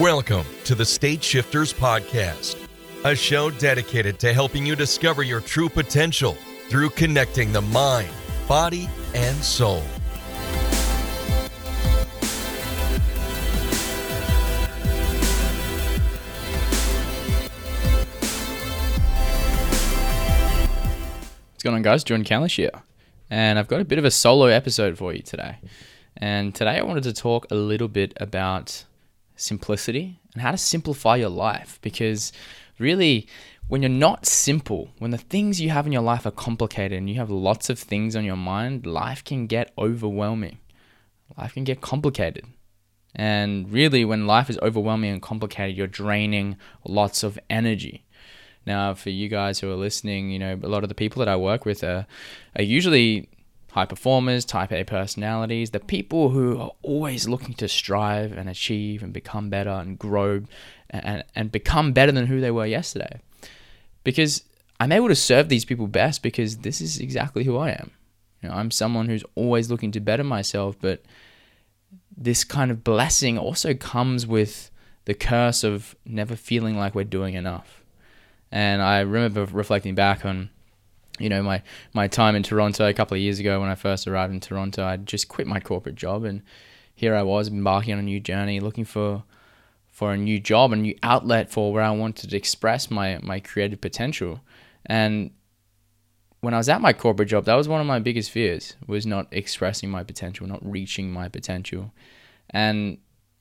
Welcome to the State Shifters Podcast, a show dedicated to helping you discover your true potential through connecting the mind, body, and soul. What's going on, guys? Jordan Calish here, and I've got a bit of a solo episode for you today. And today I wanted to talk a little bit about simplicity and how to simplify your life because really, when you're not simple, when the things you have in your life are complicated and you have lots of things on your mind, life can get overwhelming. Life can get complicated. And really, when life is overwhelming and complicated, you're draining lots of energy. Now, for you guys who are listening, you know, a lot of the people that I work with are, are usually high performers, type A personalities, the people who are always looking to strive and achieve and become better and grow and, and become better than who they were yesterday. Because I'm able to serve these people best because this is exactly who I am. You know, I'm someone who's always looking to better myself, but this kind of blessing also comes with the curse of never feeling like we're doing enough. And I remember reflecting back on, you know, my, my time in Toronto a couple of years ago when I first arrived in Toronto. I just quit my corporate job and here I was embarking on a new journey, looking for for a new job, a new outlet for where I wanted to express my my creative potential. And when I was at my corporate job, that was one of my biggest fears was not expressing my potential, not reaching my potential. And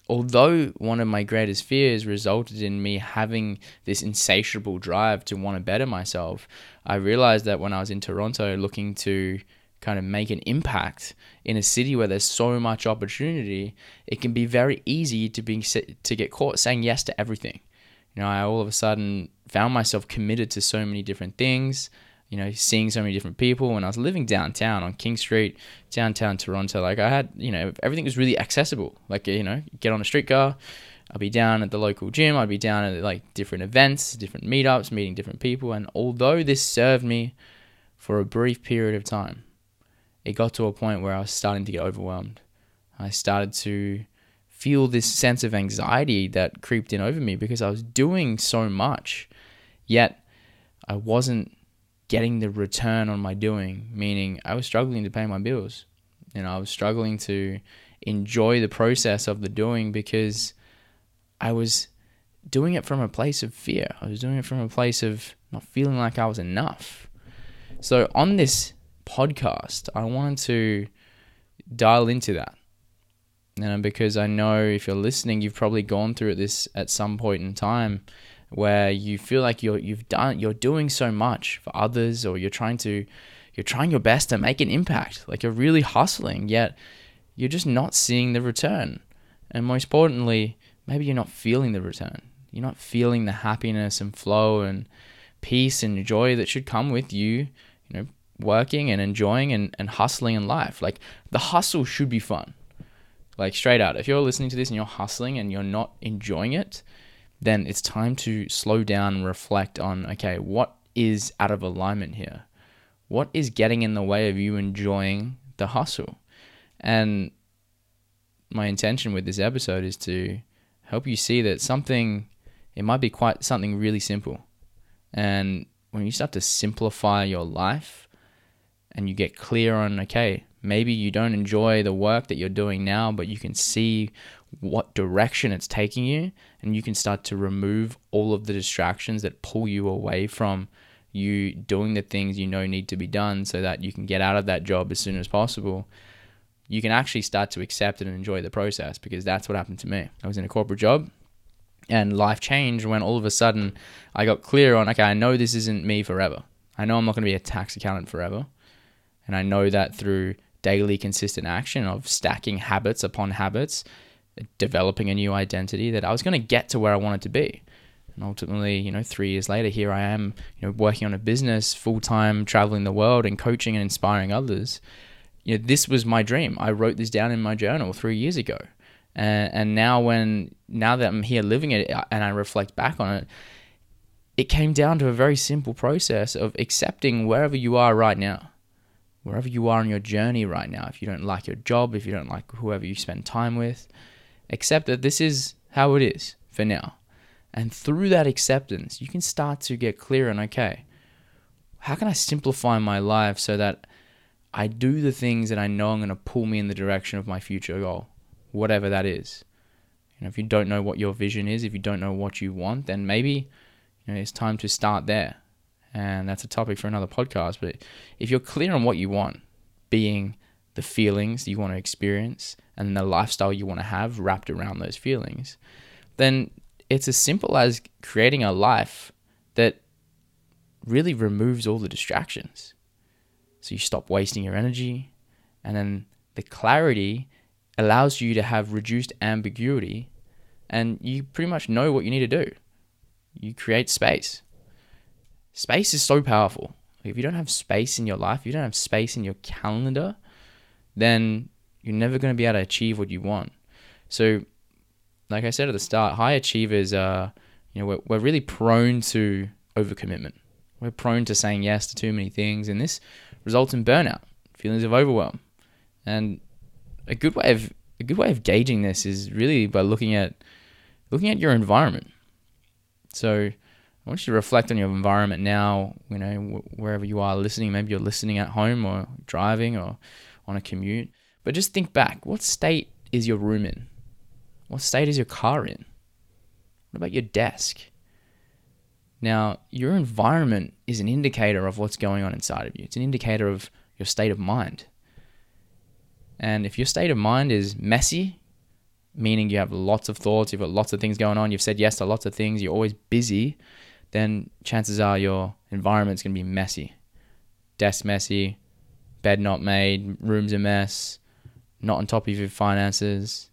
although one of my greatest fears resulted in me having this insatiable drive to want to better myself, I realized that when I was in Toronto looking to kind of make an impact in a city where there's so much opportunity, it can be very easy to be to get caught saying yes to everything. You know, I all of a sudden found myself committed to so many different things you know, seeing so many different people. When I was living downtown on King Street, downtown Toronto, like I had, you know, everything was really accessible. Like, you know, get on a streetcar, I'd be down at the local gym, I'd be down at like different events, different meetups, meeting different people. And although this served me for a brief period of time, it got to a point where I was starting to get overwhelmed. I started to feel this sense of anxiety that creeped in over me because I was doing so much, yet I wasn't getting the return on my doing, meaning I was struggling to pay my bills. You know, I was struggling to enjoy the process of the doing because I was doing it from a place of fear. I was doing it from a place of not feeling like I was enough. So on this podcast, I wanted to dial into that. You know, because I know if you're listening, you've probably gone through this at some point in time where you feel like you're you've done you're doing so much for others or you're trying to you're trying your best to make an impact. Like you're really hustling yet you're just not seeing the return. And most importantly maybe you're not feeling the return. You're not feeling the happiness and flow and peace and joy that should come with you you know working and enjoying and, and hustling in life. Like the hustle should be fun. Like straight out if you're listening to this and you're hustling and you're not enjoying it then it's time to slow down and reflect on okay, what is out of alignment here? What is getting in the way of you enjoying the hustle? And my intention with this episode is to help you see that something, it might be quite something really simple. And when you start to simplify your life and you get clear on, okay, maybe you don't enjoy the work that you're doing now, but you can see what direction it's taking you and you can start to remove all of the distractions that pull you away from you doing the things you know need to be done so that you can get out of that job as soon as possible you can actually start to accept it and enjoy the process because that's what happened to me. I was in a corporate job and life changed when all of a sudden i got clear on okay i know this isn't me forever. I know i'm not going to be a tax accountant forever. And i know that through daily consistent action of stacking habits upon habits developing a new identity that I was going to get to where I wanted to be. And ultimately, you know, three years later, here I am, you know, working on a business full time, traveling the world and coaching and inspiring others. You know, this was my dream. I wrote this down in my journal three years ago. And, and now when, now that I'm here living it uh, and I reflect back on it, it came down to a very simple process of accepting wherever you are right now wherever you are on your journey right now, if you don't like your job, if you don't like whoever you spend time with, accept that this is how it is. for now. And through that acceptance, you can start to get clear on okay, how can I simplify my life so that I do the things that I know I'm going to pull me in the direction of my future goal, whatever that is. You know, if you don't know what your vision is, if you don't know what you want, then maybe you know, it's time to start there. And that's a topic for another podcast. But if you're clear on what you want, being the feelings you want to experience and the lifestyle you want to have wrapped around those feelings, then it's as simple as creating a life that really removes all the distractions. So you stop wasting your energy, and then the clarity allows you to have reduced ambiguity, and you pretty much know what you need to do. You create space. Space is so powerful. If you don't have space in your life, you don't have space in your calendar, then you're never going to be able to achieve what you want. So, like I said at the start, high achievers are, you know, we're, we're really prone to overcommitment. We're prone to saying yes to too many things, and this results in burnout, feelings of overwhelm. And a good way of a good way of gauging this is really by looking at looking at your environment. So I want you to reflect on your environment now. You know, wherever you are listening, maybe you're listening at home or driving or on a commute. But just think back: what state is your room in? What state is your car in? What about your desk? Now, your environment is an indicator of what's going on inside of you. It's an indicator of your state of mind. And if your state of mind is messy, meaning you have lots of thoughts, you've got lots of things going on, you've said yes to lots of things, you're always busy, then chances are your environment's going to be messy. Desk messy, bed not made, room's a mess, not on top of your finances.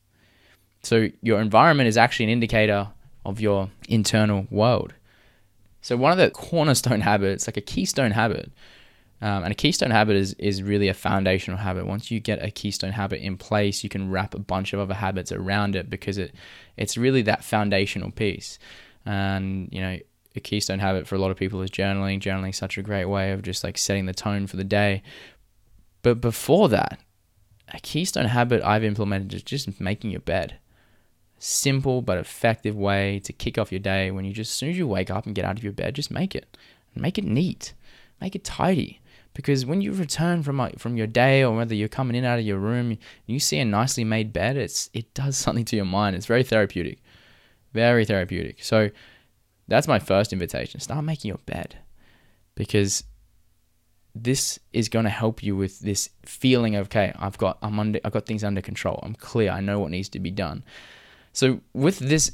So your environment is actually an indicator of your internal world. So one of the cornerstone habits, like a keystone habit, um, and a keystone habit is is really a foundational habit. Once you get a keystone habit in place, you can wrap a bunch of other habits around it because it it's really that foundational piece. And you know, a keystone habit for a lot of people is journaling. Journaling is such a great way of just like setting the tone for the day. But before that, a keystone habit I've implemented is just making your bed simple but effective way to kick off your day when you just as soon as you wake up and get out of your bed, just make it. Make it neat. Make it tidy. Because when you return from from your day or whether you're coming in out of your room, you see a nicely made bed, it's it does something to your mind. It's very therapeutic. Very therapeutic. So that's my first invitation. Start making your bed. Because this is going to help you with this feeling of okay, I've got I'm under I've got things under control. I'm clear. I know what needs to be done. So, with this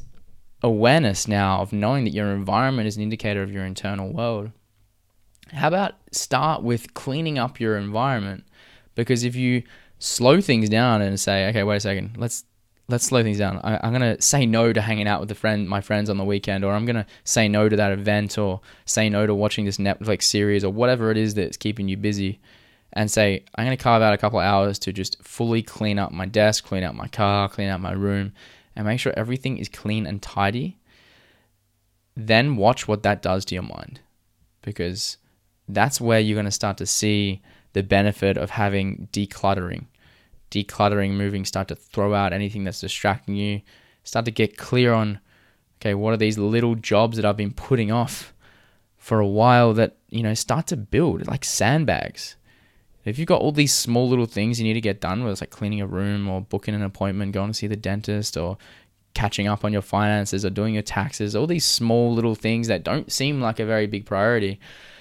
awareness now of knowing that your environment is an indicator of your internal world, how about start with cleaning up your environment? Because if you slow things down and say, okay, wait a second, let's let's slow things down. I, am gonna say no to hanging out with the friend, my friends on the weekend, or I'm gonna say no to that event, or say no to watching this Netflix series, or whatever it is that's keeping you busy, and say I'm gonna carve out a couple hours to just fully clean up my desk, clean out my car, clean out my room, and make sure everything is clean and tidy, then watch what that does to your mind. Because that's where you're to start to see the benefit of having decluttering. Decluttering, moving, start to throw out anything that's distracting you. Start to get clear on, okay, what are these little jobs that I've been putting off for a while that, you know, start to build like sandbags. If you've got all these small little things you need to get done, whether it's like cleaning a room or booking an appointment, going to see the dentist or catching up on your finances or doing your taxes, all these small little things that don't seem like a very big priority,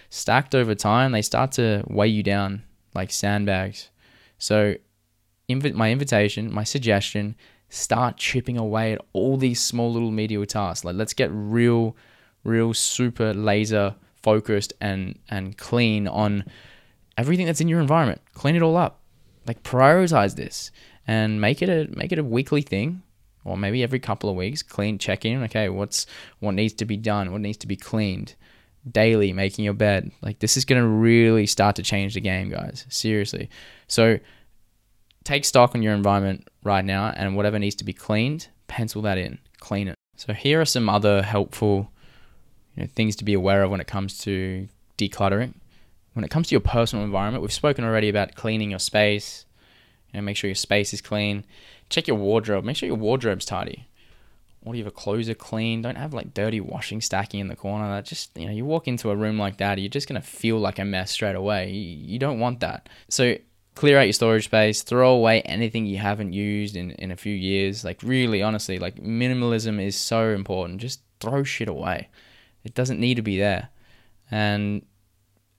stacked over time, they start to weigh you down like sandbags. So, inv- my invitation, my suggestion, start chipping away at all these small little medial tasks. Like, let's get real, real super laser focused and and clean on everything that's in your environment. Clean it all up. Like prioritize this and make it a make it a weekly thing or maybe every couple of weeks clean check in okay what's what needs to be done what needs to be cleaned daily making your bed like this is going to really start to change the game guys seriously so take stock on your environment right now and whatever needs to be cleaned pencil that in clean it so here are some other helpful you know, things to be aware of when it comes to decluttering when it comes to your personal environment, we've spoken already about cleaning your space. You know, make sure your space is clean. Check your wardrobe. Make sure your wardrobe's tidy. all your clothes are clean. Don't have like dirty washing stacking in the corner. That just you know, you walk into a room like that, you're just gonna feel like a mess straight away. You, you don't want that. So clear out your storage space, throw away anything you haven't used in, in a few years. Like really, honestly, like minimalism is so important. Just throw shit away. It doesn't need to be there. And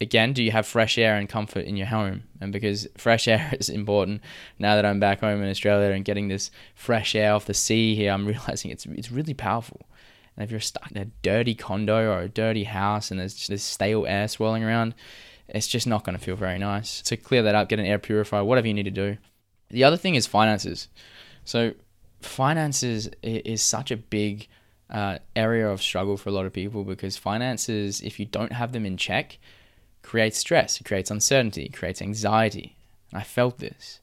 again, do you have fresh air and comfort in your home? And because fresh air is important, now that I'm back home in Australia and getting this fresh air off the sea here, I'm realizing it's it's really powerful. And if you're stuck in a dirty condo or a dirty house and there's this stale air swirling around, it's just not going to feel very nice. So clear that up, get an air purifier, whatever you need to do. The other thing is finances. So finances is such a big uh, area of struggle for a lot of people because finances, if you don't have them in check, creates stress, it creates uncertainty, it creates anxiety. And I felt this.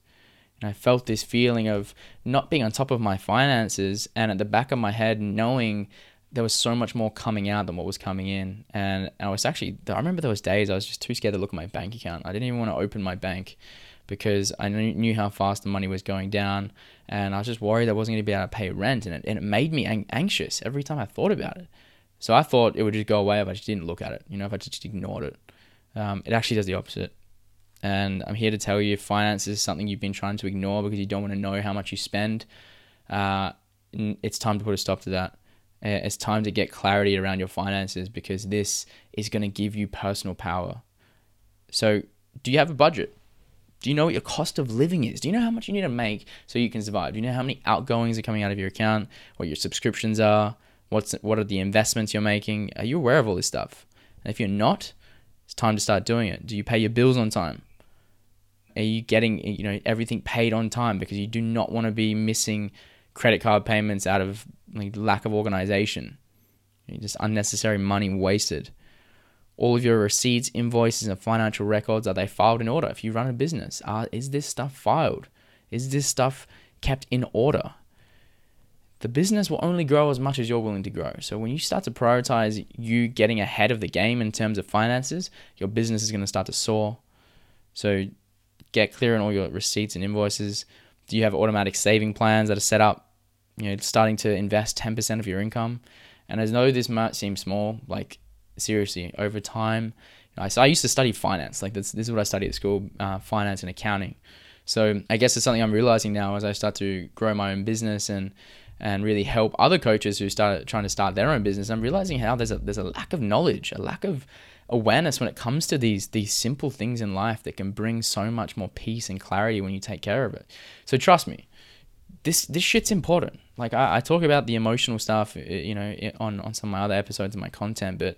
And I felt this feeling of not being on top of my finances and at the back of my head knowing there was so much more coming out than what was coming in. And I was actually, I remember those days I was just too scared to look at my bank account. I didn't even want to open my bank because I knew how fast the money was going down. And I was just worried I wasn't going to be able to pay rent. And it, and it made me anxious every time I thought about it. So I thought it would just go away if I just didn't look at it, you know, if I just ignored it. Um, it actually does the opposite. And I'm here to tell you finance is something you've been trying to ignore because you don't want to know how much you spend. Uh, it's time to put a stop to that. Uh, it's time to get clarity around your finances because this is going to give you personal power. So, do you have a budget? Do you know what your cost of living is? Do you know how much you need to make so you can survive? Do you know how many outgoings are coming out of your account? What your subscriptions are? What's what are the investments you're making? Are you aware of all this stuff? And if you're not, it's time to start doing it. Do you pay your bills on time? Are you getting you know everything paid on time because you do not want to be missing credit card payments out of like, lack of organization, just unnecessary money wasted. All of your receipts, invoices, and financial records are they filed in order? If you run a business, uh, is this stuff filed? Is this stuff kept in order? the business will only grow as much as you're willing to grow. So when you start to prioritize you getting ahead of the game in terms of finances, your business is going to start to soar. So get clear on all your receipts and invoices. Do you have automatic saving plans that are set up? You know, starting to invest 10% of your income. And as though this might seem small, like seriously, over time, you know, so I used to study finance. Like this, this is what I studied at school, uh, finance and accounting. So I guess it's something I'm realizing now as I start to grow my own business and and really help other coaches who start trying to start their own business. I'm realizing how there's a there's a lack of knowledge, a lack of awareness when it comes to these these simple things in life that can bring so much more peace and clarity when you take care of it. So trust me, this this shit's important. Like I, I talk about the emotional stuff, uh, you know, on on some of my other episodes of my content, but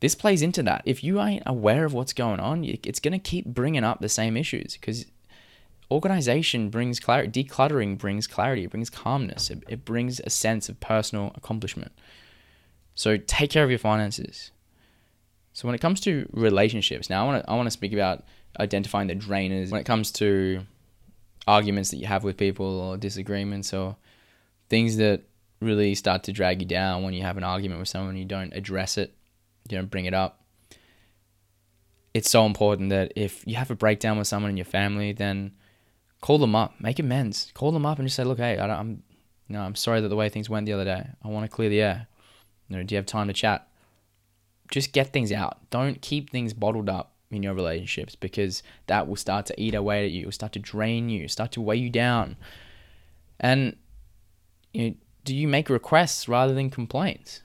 this plays into that. If you ain't aware of what's going on, it's gonna keep bringing up the same issues because organization brings clarity decluttering brings clarity it brings calmness it, it brings a sense of personal accomplishment so take care of your finances so when it comes to relationships now i want to i want to speak about identifying the drainers when it comes to arguments that you have with people or disagreements or things that really start to drag you down when you have an argument with someone you don't address it you don't bring it up it's so important that if you have a breakdown with someone in your family then call them up, make amends, call them up and just say, look, hey, I am you know, I'm sorry that the way things went the other day. I want to clear the air. You know, do you have time to chat? Just get things out. Don't keep things bottled up in your relationships because that will start to eat away at you. It will start to drain you, start to weigh you down. And you know, do you make requests rather than complaints?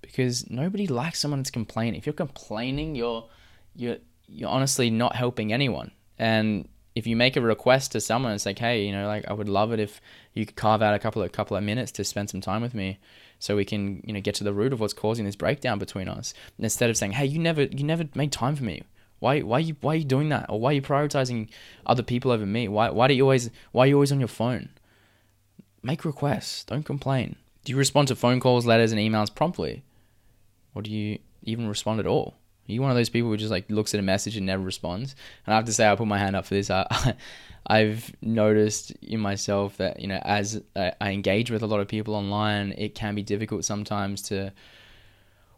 Because nobody likes someone that's complaining. If you're complaining, you're you're you're honestly not helping anyone. And if you make a request to someone, it's like, hey, you know, like I would love it if you could carve out a couple of couple of minutes to spend some time with me, so we can, you know, get to the root of what's causing this breakdown between us. And instead of saying, hey, you never, you never made time for me. Why, why, you, why are you doing that? Or why are you prioritizing other people over me? Why, why do you always, why are you always on your phone? Make requests. Don't complain. Do you respond to phone calls, letters, and emails promptly, or do you even respond at all? Are you one of those people who just like looks at a message and never responds? And I have to say, I put my hand up for this. I, I've noticed in myself that you know, as I engage with a lot of people online, it can be difficult sometimes to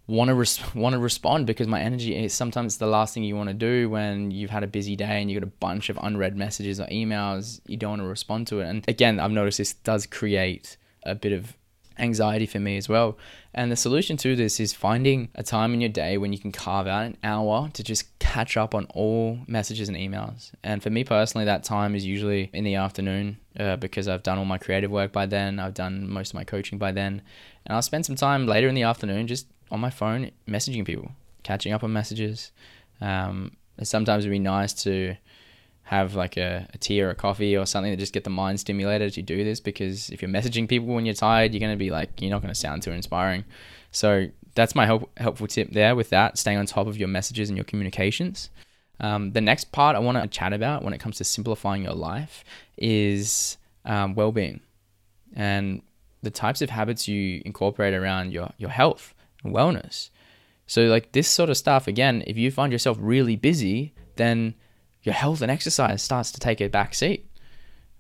want to res- want to respond because my energy is sometimes the last thing you want to do when you've had a busy day and you've got a bunch of unread messages or emails. You don't want to respond to it. And again, I've noticed this does create a bit of anxiety for me as well. And the solution to this is finding a time in your day when you can carve out an hour to just catch up on all messages and emails. And for me personally, that time is usually in the afternoon uh, because I've done all my creative work by then, I've done most of my coaching by then. And I'll spend some time later in the afternoon just on my phone messaging people, catching up on messages. Um, sometimes it'd be nice to have like a, a tea or a coffee or something to just get the mind stimulated as you do this because if you're messaging people when you're tired you're going to be like you're not going to sound too inspiring. So that's my help, helpful tip there with that staying on top of your messages and your communications. Um, the next part i want to chat about when it comes to simplifying your life is um, well-being and the types of habits you incorporate around your, your health and wellness. So like this sort of stuff again if you find yourself really busy then your health and exercise starts to take a back seat.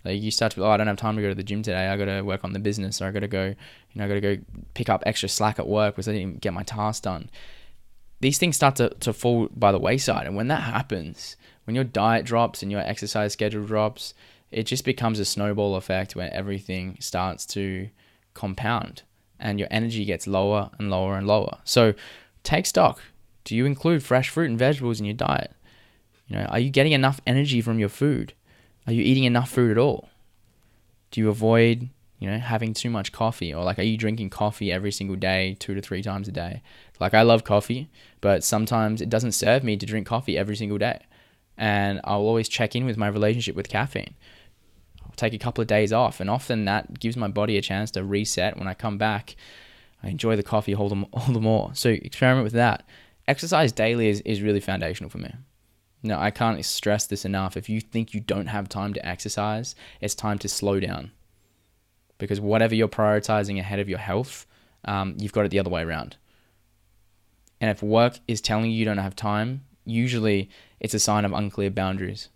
Like you start to, oh, I don't have time to go to the gym today. I got to work on the business, or I got to go, you know, I got to go pick up extra slack at work because I didn't get my task done. These things start to, to fall by the wayside, and when that happens, when your diet drops and your exercise schedule drops, it just becomes a snowball effect where everything starts to compound and your energy gets lower and lower and lower. So take stock. Do you include fresh fruit and vegetables in your diet? You know, are you getting enough energy from your food? Are you eating enough food at all? Do you avoid, you know, having too much coffee or like are you drinking coffee every single day, 2 to 3 times a day? Like I love coffee, but sometimes it doesn't serve me to drink coffee every single day. And I'll always check in with my relationship with caffeine. I'll take a couple of days off and often that gives my body a chance to reset when I come back. I enjoy the coffee all the, all the more. So experiment with that. Exercise daily is, is really foundational for me. No, I can't stress this enough. If you think you don't have time to exercise, it's time to slow down. Because whatever you're prioritizing ahead of your health, um, you've got it the other way around. And if work is telling you you don't have time, usually it's a sign of unclear boundaries.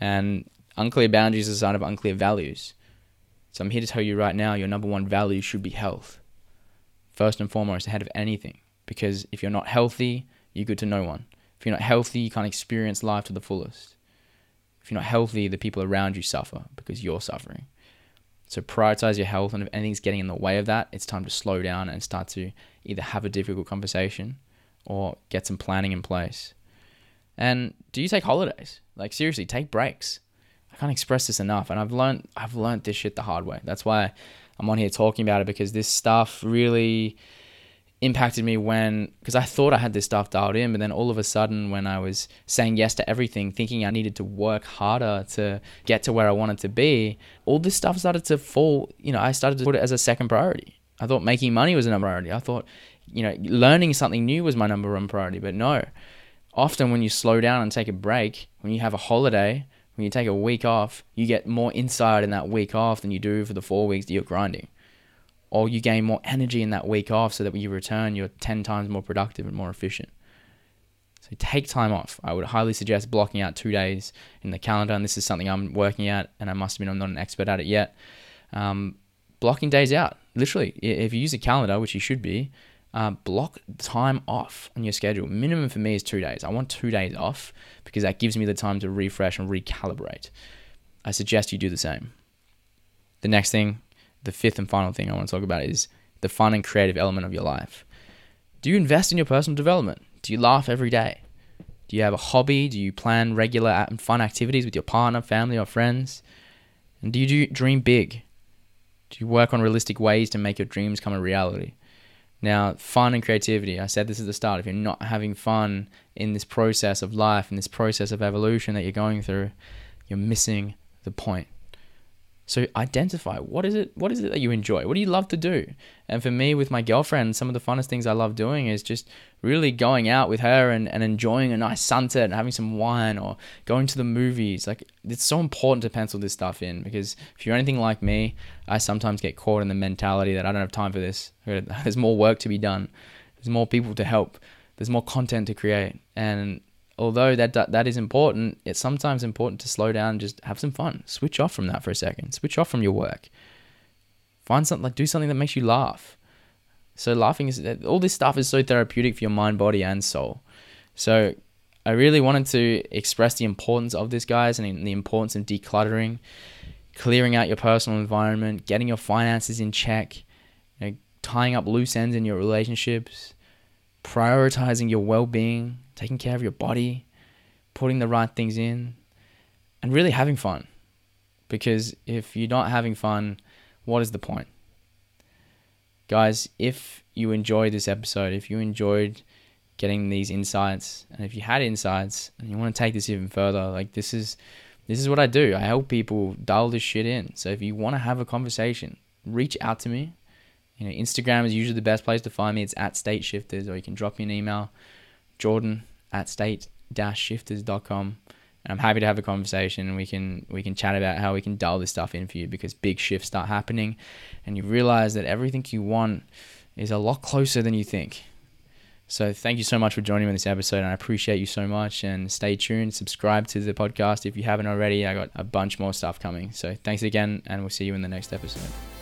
And unclear boundaries is a sign of unclear values. So I'm here to tell you right now your number one value should be health. First and foremost, ahead of anything. Because if you're not healthy, you're good to no one. If you're not healthy, you can't experience life to the fullest. If you're not healthy, the people around you suffer because you're suffering. So prioritize your health, and if anything's getting in the way of that, it's time to slow down and start to either have a difficult conversation or get some planning in place. And do you take holidays? Like seriously, take breaks. I can't express this enough, and I've learned I've learned this shit the hard way. That's why I'm on here talking about it because this stuff really impacted me when because I thought I had this stuff dialed in, but then all of a sudden when I was saying yes to everything, thinking I needed to work harder to get to where I wanted to be, all this stuff started to fall. You know, I started to put it as a second priority. I thought making money was a number priority. I thought, you know, learning something new was my number one priority. But no, often when you slow down and take a break, when you have a holiday, when you take a week off, you get more insight in that week off than you do for the four weeks that you're grinding or you gain more energy in that week off so that when you return, you're 10 times more productive and more efficient. So take time off. I would highly suggest blocking out two days in the calendar, and this is something I'm working at, and I must admit I'm not an expert at it yet. Um, blocking days out, literally, if you use a calendar, which you should be, uh, block time off on your schedule. Minimum for me is two days. I want two days off because that gives me the time to refresh and recalibrate. I suggest you do the same. The next thing the fifth and final thing I want to talk about is the fun and creative element of your life. Do you invest in your personal development? Do you laugh every day? Do you have a hobby? Do you plan regular and fun activities with your partner, family, or friends? And do you do dream big? Do you work on realistic ways to make your dreams come a reality? Now, fun and creativity, I said this at the start. If you're not having fun in this process of life, in this process of evolution that you're going through, you're missing the point. So identify what is it what is it that you enjoy? What do you love to do? And for me with my girlfriend, some of the funnest things I love doing is just really going out with her and, and enjoying a nice sunset and having some wine or going to the movies. Like it's so important to pencil this stuff in because if you're anything like me, I sometimes get caught in the mentality that I don't have time for this. There's more work to be done. There's more people to help. There's more content to create. And although that, that is important, it's sometimes important to slow down and just have some fun. Switch off from that for a second. Switch off from your work. Find something like do something that makes you laugh. So laughing is all this stuff is so therapeutic for your mind, body, and soul. So I really wanted to express the importance of this, guys, and the importance of decluttering. clearing out your personal environment, getting your finances in check, you know, tying up loose ends in your relationships, prioritizing your well being, taking care of your body, putting the right things in, and really having fun. Because if you're not having fun, what is the point? Guys, if you enjoyed this episode, if you enjoyed getting these insights, and if you had insights and you want to take this even further, like this is this is what I do. I help people dial this shit in. So if you want to have a conversation, reach out to me. You know, Instagram is usually the best place to find me. It's at State Shifters, or you can drop me an email, Jordan at state-shifters.com. And I'm happy to have a conversation and we can we can chat about how we can dial this stuff in for you because big shifts start happening and you realize that everything you want is a lot closer than you think. So thank you so much for joining me in this episode and I appreciate you so much and stay tuned, subscribe to the podcast if you haven't already. I got a bunch more stuff coming. So thanks again and we'll see you in the next episode.